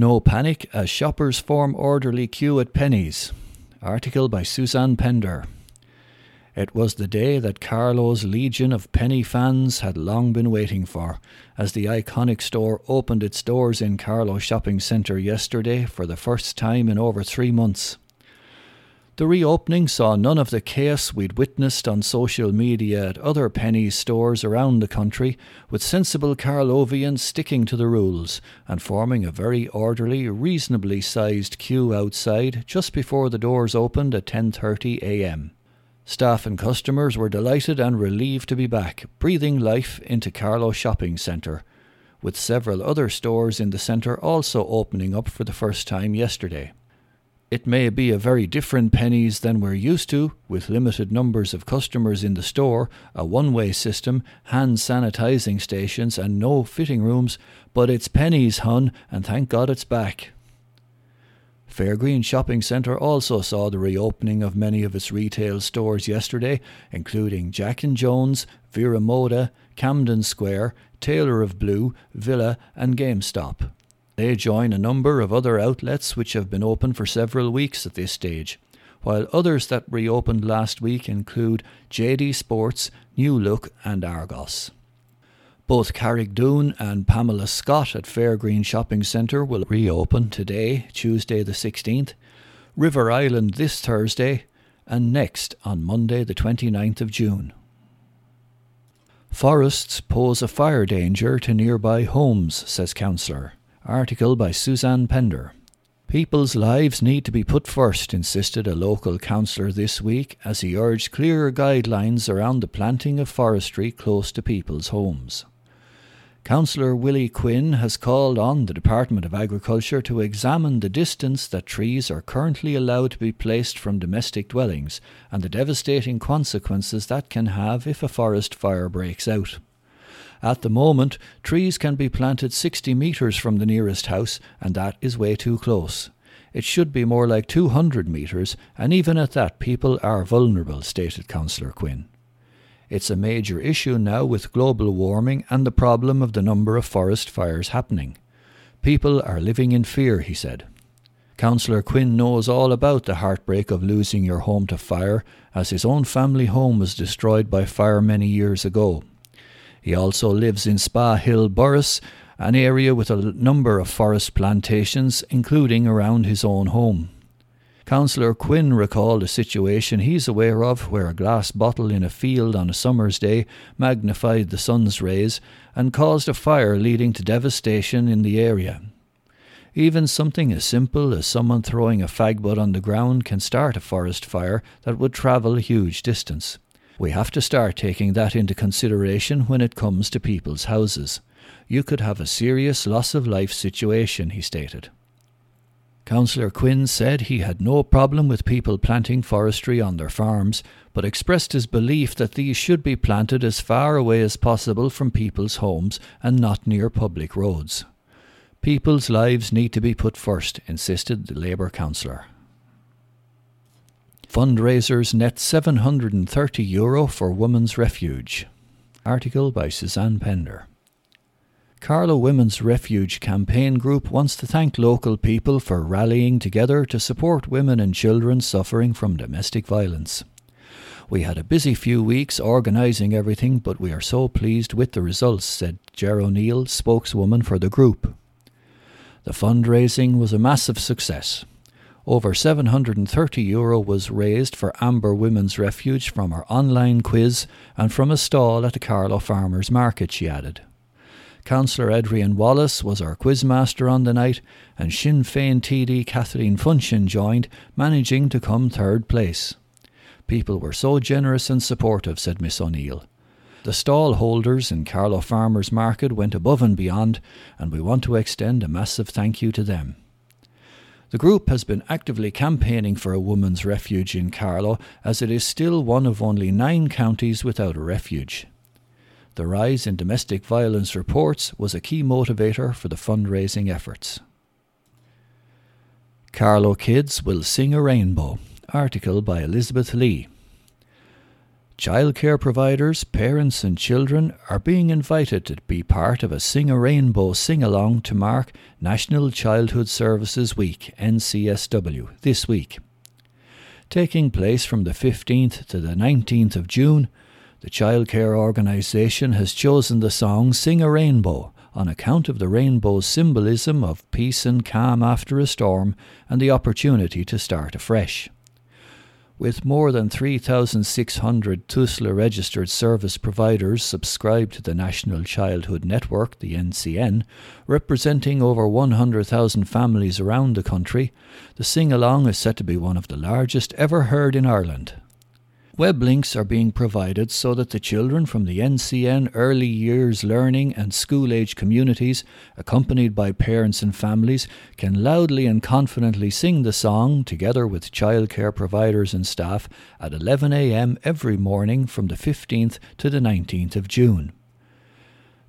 No panic as shoppers form orderly queue at Penneys. Article by Suzanne Pender. It was the day that Carlow's legion of Penneys fans had long been waiting for, as the iconic store opened its doors in Carlo Shopping Centre yesterday for the first time in over three months. The reopening saw none of the chaos we'd witnessed on social media at other Penneys stores around the country, with sensible Carlovians sticking to the rules and forming a very orderly, reasonably sized queue outside just before the doors opened at 10:30 a.m. Staff and customers were delighted and relieved to be back, breathing life into Carlow Shopping Centre, with several other stores in the centre also opening up for the first time yesterday. It may be a very different Penneys than we're used to, with limited numbers of customers in the store, a one way system, hand sanitizing stations, and no fitting rooms, but it's Penneys, hun, and thank God it's back. Fairgreen Shopping Centre also saw the reopening of many of its retail stores yesterday, including Jack and Jones, Vero Moda, Camden Square, Taylor of Blue, Villa, and GameStop. They join a number of other outlets which have been open for several weeks at this stage, while others that reopened last week include JD Sports, New Look, and Argos. Both Carraig Donn and Pamela Scott at Fairgreen Shopping Centre will reopen today, Tuesday the 16th, River Island this Thursday, and next on Monday the 29th of June. Forests pose a fire danger to nearby homes, says Councillor. Article by Suzanne Pender. People's lives need to be put first, insisted a local councillor this week as he urged clearer guidelines around the planting of forestry close to people's homes. Councillor Willie Quinn has called on the Department of Agriculture to examine the distance that trees are currently allowed to be placed from domestic dwellings and the devastating consequences that can have if a forest fire breaks out. At the moment, trees can be planted 60 metres from the nearest house, and that is way too close. It should be more like 200 metres, and even at that, people are vulnerable, stated Councillor Quinn. It's a major issue now with global warming and the problem of the number of forest fires happening. People are living in fear, he said. Councillor Quinn knows all about the heartbreak of losing your home to fire, as his own family home was destroyed by fire many years ago. He also lives in Spa Hill Borris, an area with a number of forest plantations, including around his own home. Councillor Quinn recalled a situation he's aware of where a glass bottle in a field on a summer's day magnified the sun's rays and caused a fire leading to devastation in the area. Even something as simple as someone throwing a fag butt on the ground can start a forest fire that would travel a huge distance. We have to start taking that into consideration when it comes to people's houses. You could have a serious loss of life situation, he stated. Councillor Quinn said he had no problem with people planting forestry on their farms, but expressed his belief that these should be planted as far away as possible from people's homes and not near public roads. People's lives need to be put first, insisted the Labour councillor. Fundraisers net 730 euro for Women's Refuge. Article by Suzanne Pender. Carlow Women's Refuge campaign group wants to thank local people for rallying together to support women and children suffering from domestic violence. We had a busy few weeks organising everything, but we are so pleased with the results, said Ger O'Neill, spokeswoman for the group. The fundraising was a massive success. Over 730 euro was raised for Amber Women's Refuge from our online quiz and from a stall at the Carlow Farmers Market, she added. Councillor Adrian Wallace was our quizmaster on the night, and Sinn Féin TD Kathleen Funchion joined, managing to come third place. People were so generous and supportive, said Miss O'Neill. The stall holders in Carlow Farmers Market went above and beyond, and we want to extend a massive thank you to them. The group has been actively campaigning for a woman's refuge in Carlow, as it is still one of only nine counties without a refuge. The rise in domestic violence reports was a key motivator for the fundraising efforts. Carlow Kids will sing a rainbow. Article by Elizabeth Lee. Childcare providers, parents, and children are being invited to be part of a Sing a Rainbow sing along to mark National Childhood Services Week, NCSW, this week. Taking place from the 15th to the 19th of June, the childcare organisation has chosen the song Sing a Rainbow on account of the rainbow's symbolism of peace and calm after a storm and the opportunity to start afresh. With more than 3,600 TUSLA registered service providers subscribed to the National Childhood Network, the NCN, representing over 100,000 families around the country, the sing along is set to be one of the largest ever heard in Ireland. Web links are being provided so that the children from the NCN early years learning and school age communities, accompanied by parents and families, can loudly and confidently sing the song together with childcare providers and staff at 11am every morning from the 15th to the 19th of June.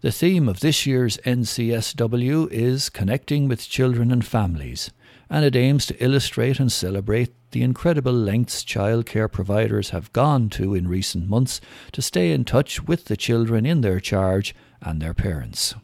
The theme of this year's NCSW is Connecting with Children and Families and it aims to illustrate and celebrate the incredible lengths childcare providers have gone to in recent months to stay in touch with the children in their charge and their parents.